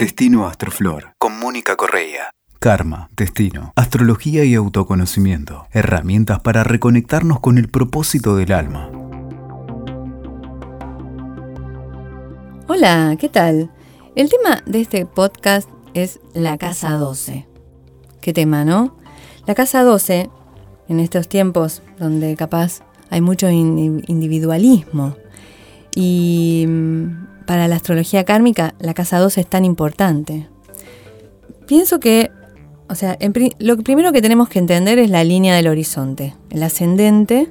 Destino Astroflor, con Mónica Correa. Karma, destino, astrología y autoconocimiento. Herramientas para reconectarnos con el propósito del alma. Hola, ¿qué tal? El tema de este podcast es la casa 12. ¿Qué tema, no? La casa 12, en estos tiempos donde capaz hay mucho individualismo y mm, para la astrología kármica la casa 12 es tan importante. Pienso que o sea, lo primero que tenemos que entender es la línea del horizonte. El ascendente,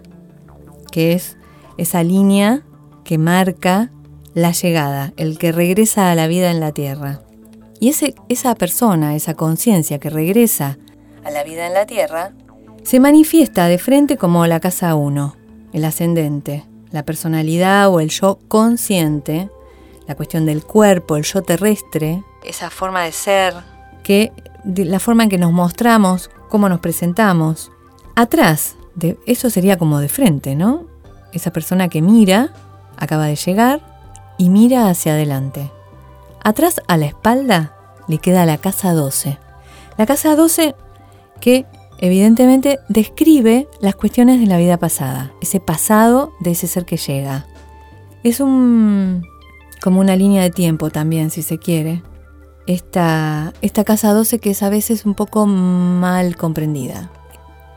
que es esa línea que marca la llegada, el que regresa a la vida en la Tierra. Y ese, esa persona, esa conciencia que regresa a la vida en la Tierra, se manifiesta de frente como la casa 1, el ascendente, la personalidad o el yo consciente, la cuestión del cuerpo, el yo terrestre, esa forma de ser que la forma en que nos mostramos, cómo nos presentamos. Atrás, de, eso sería como de frente, ¿no? Esa persona que mira, acaba de llegar, y mira hacia adelante. Atrás, a la espalda, le queda la casa 12. La casa 12 que evidentemente describe las cuestiones de la vida pasada, ese pasado de ese ser que llega. Es un como una línea de tiempo también, si se quiere, esta, esta casa 12 que es a veces un poco mal comprendida.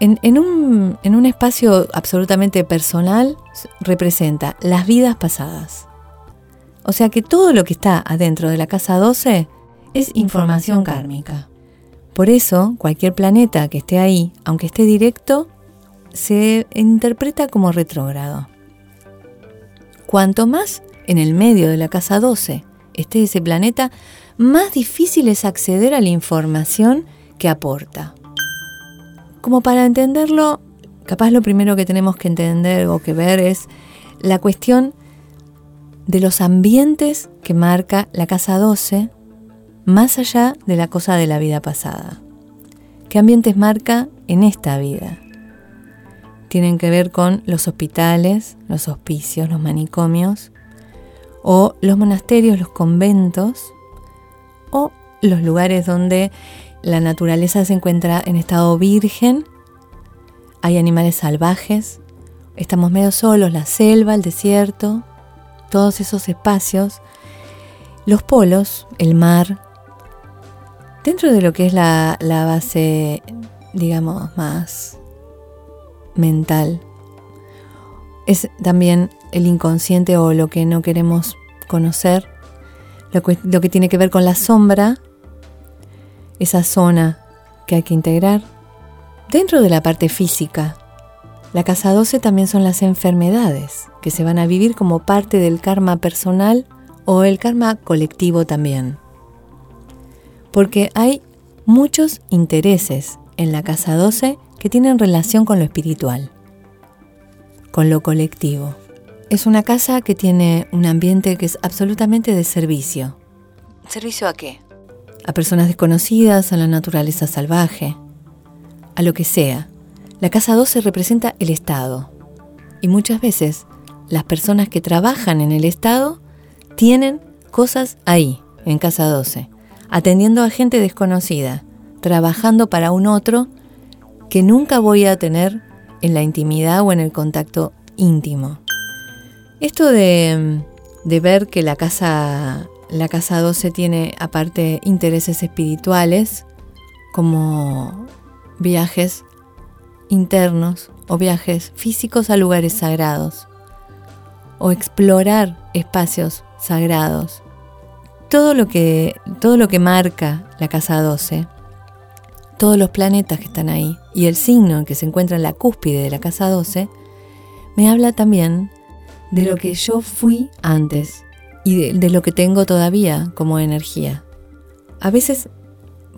En, un, en un espacio absolutamente personal representa las vidas pasadas. O sea que todo lo que está adentro de la casa 12 es información kármica. Por eso, cualquier planeta que esté ahí, aunque esté directo, se interpreta como retrógrado. Cuanto más en el medio de la casa 12 esté ese planeta, más difícil es acceder a la información que aporta. Como para entenderlo, capaz lo primero que tenemos que entender o que ver es la cuestión de los ambientes que marca la casa 12, más allá de la cosa de la vida pasada. ¿Qué ambientes marca en esta vida? Tienen que ver con los hospitales, los hospicios, los manicomios, o los monasterios, los conventos, o los lugares donde la naturaleza se encuentra en estado virgen, hay animales salvajes, estamos medio solos, la selva, el desierto, todos esos espacios, los polos, el mar, dentro de lo que es la, la base, digamos, más mental, es también el inconsciente o lo que no queremos conocer, lo que, tiene que ver con la sombra, esa zona que hay que integrar. Dentro de la parte física, la casa 12 también son las enfermedades, que se van a vivir como parte del karma personal o el karma colectivo también. Porque hay muchos intereses en la casa 12 que tienen relación con lo espiritual, con lo colectivo. Es una casa que tiene un ambiente que es absolutamente de servicio. ¿Servicio a qué? A personas desconocidas, a la naturaleza salvaje, a lo que sea. La casa 12 representa el Estado. Y muchas veces las personas que trabajan en el Estado tienen cosas ahí, en casa 12, atendiendo a gente desconocida, trabajando para un otro que nunca voy a tener en la intimidad o en el contacto íntimo. Esto de, ver que la casa, la casa 12 tiene aparte intereses espirituales, como viajes internos o viajes físicos a lugares sagrados, o explorar espacios sagrados. Todo lo que, todo lo que marca la casa 12, todos los planetas que están ahí y el signo en que se encuentra en la cúspide de la casa 12, me habla también de lo que yo fui antes y de, lo que tengo todavía como energía. A veces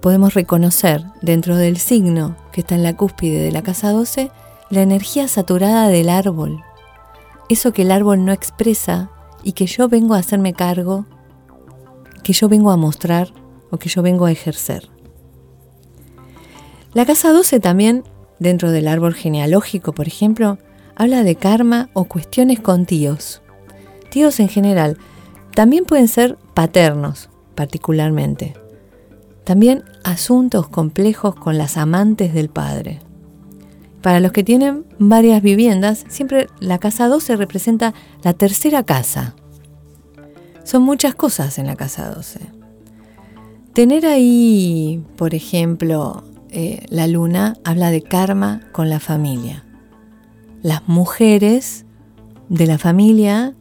podemos reconocer dentro del signo que está en la cúspide de la casa 12 la energía saturada del árbol, eso que el árbol no expresa y que yo vengo a hacerme cargo, que yo vengo a mostrar o que yo vengo a ejercer. La casa 12 también, dentro del árbol genealógico, por ejemplo, habla de karma o cuestiones con tíos. Tíos en general también pueden ser paternos, particularmente. También asuntos complejos con las amantes del padre. Para los que tienen varias viviendas, siempre la casa 12 representa la tercera casa. Son muchas cosas en la casa 12. Tener ahí, por ejemplo, eh, la luna habla de karma con la familia. Las mujeres de la familia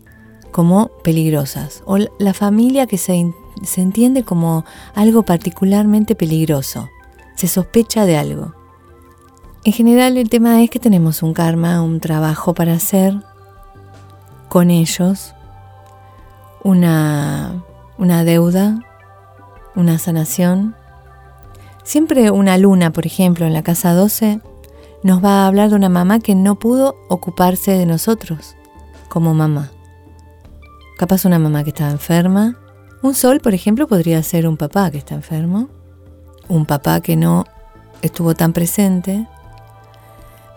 como peligrosas o la familia que se, se entiende como algo particularmente peligroso. Se sospecha de algo. En general el tema es que tenemos un karma, un trabajo para hacer con ellos, una, una deuda, una sanación. Siempre una luna, por ejemplo, en la casa 12, nos va a hablar de una mamá que no pudo ocuparse de nosotros como mamá. Capaz una mamá que estaba enferma. Un sol, por ejemplo, podría ser un papá que está enfermo. Un papá que no estuvo tan presente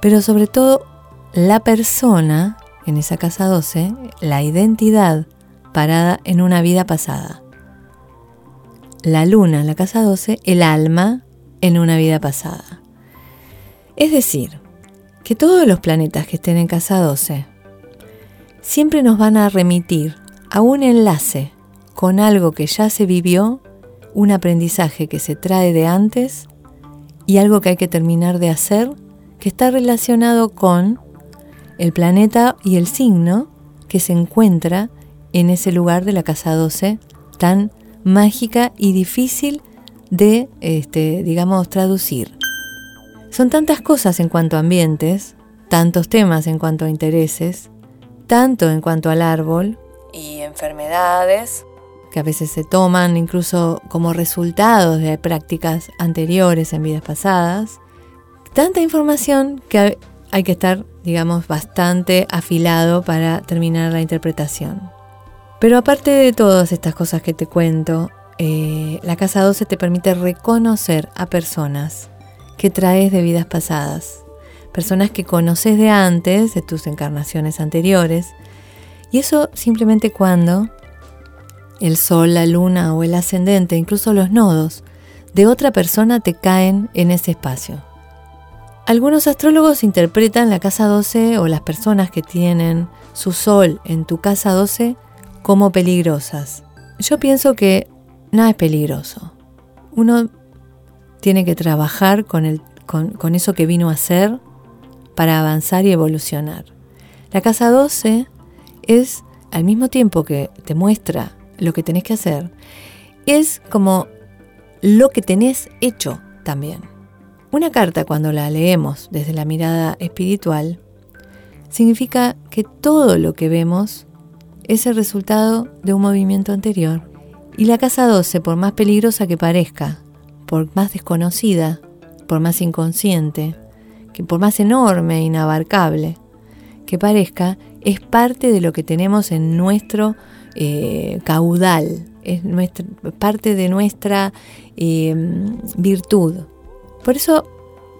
pero sobre todo la persona en esa casa 12, la identidad parada en una vida pasada. La luna en la casa 12, el alma en una vida pasada. Es decir, que todos los planetas que estén en casa 12 siempre nos van a remitir a un enlace con algo que ya se vivió, un aprendizaje que se trae de antes y algo que hay que terminar de hacer que está relacionado con el planeta y el signo que se encuentra en ese lugar de la casa 12 tan mágica y difícil de, este, digamos, traducir. Son tantas cosas en cuanto a ambientes, tantos temas en cuanto a intereses, tanto en cuanto al árbol y enfermedades que a veces se toman incluso como resultados de prácticas anteriores en vidas pasadas, tanta información que hay que estar, digamos, bastante afilado para terminar la interpretación. Pero aparte de todas estas cosas que te cuento, eh, la casa 12 te permite reconocer a personas que traes de vidas pasadas, personas que conoces de antes, de tus encarnaciones anteriores, y eso simplemente cuando el sol, la luna o el ascendente, incluso los nodos de otra persona te caen en ese espacio. Algunos astrólogos interpretan la casa 12 o las personas que tienen su sol en tu casa 12 como peligrosas. Yo pienso que nada es peligroso. Uno tiene que trabajar con, eso que vino a ser para avanzar y evolucionar. La casa 12 es, al mismo tiempo que te muestra lo que tenés que hacer, es como lo que tenés hecho también. Una carta cuando la leemos desde la mirada espiritual significa que todo lo que vemos es el resultado de un movimiento anterior. Y la casa 12, por más peligrosa que parezca, por más desconocida, por más inconsciente, que por más enorme e inabarcable que parezca, es parte de lo que tenemos en nuestro eh, caudal, es parte de nuestra eh, virtud. Por eso,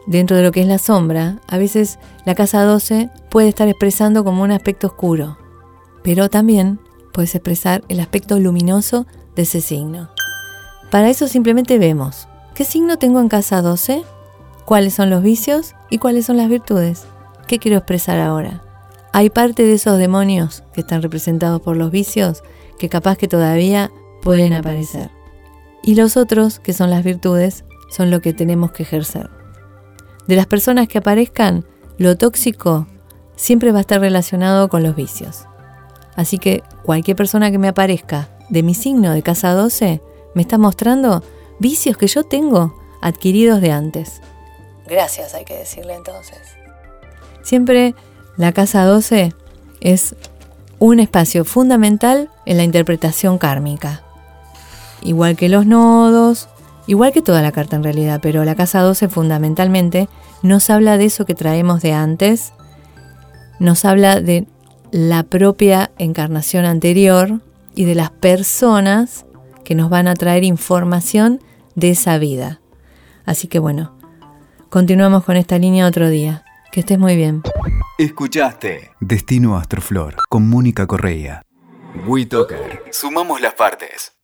dentro de lo que es la sombra, a veces la casa 12 puede estar expresando como un aspecto oscuro, pero también puedes expresar el aspecto luminoso de ese signo. Para eso simplemente vemos qué signo tengo en casa 12, cuáles son los vicios y cuáles son las virtudes. ¿Qué quiero expresar ahora? Hay parte de esos demonios que están representados por los vicios que capaz que todavía pueden aparecer. Y los otros, que son las virtudes, son lo que tenemos que ejercer. De las personas que aparezcan, lo tóxico siempre va a estar relacionado con los vicios. Así que cualquier persona que me aparezca de mi signo de casa 12 me está mostrando vicios que yo tengo adquiridos de antes. Gracias, hay que decirle entonces. Siempre la casa 12 es un espacio fundamental en la interpretación kármica. Igual que los nodos, Igual que toda la carta en realidad, pero la casa 12 fundamentalmente nos habla de eso que traemos de antes, nos habla de la propia encarnación anterior y de las personas que nos van a traer información de esa vida. Así que bueno, continuamos con esta línea otro día. Que estés muy bien. Escuchaste Destino Astroflor con Mónica Correa. WeToker. Sumamos las partes.